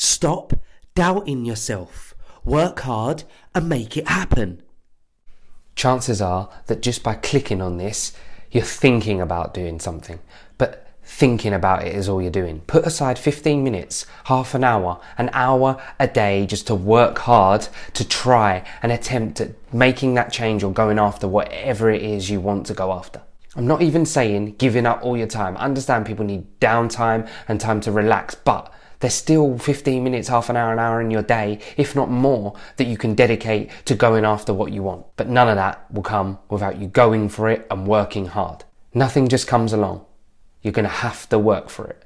Stop doubting yourself. Work hard and make it happen. Chances are that just by clicking on this, you're thinking about doing something. But thinking about it is all you're doing. Put aside 15 minutes, half an hour, an hour a day just to work hard to try and attempt at making that change or going after whatever it is you want to go after. I'm not even saying giving up all your time. I understand people need downtime and time to relax, but there's still 15 minutes, half an hour, an hour in your day, if not more, that you can dedicate to going after what you want. But none of that will come without you going for it and working hard. Nothing just comes along. You're going to have to work for it.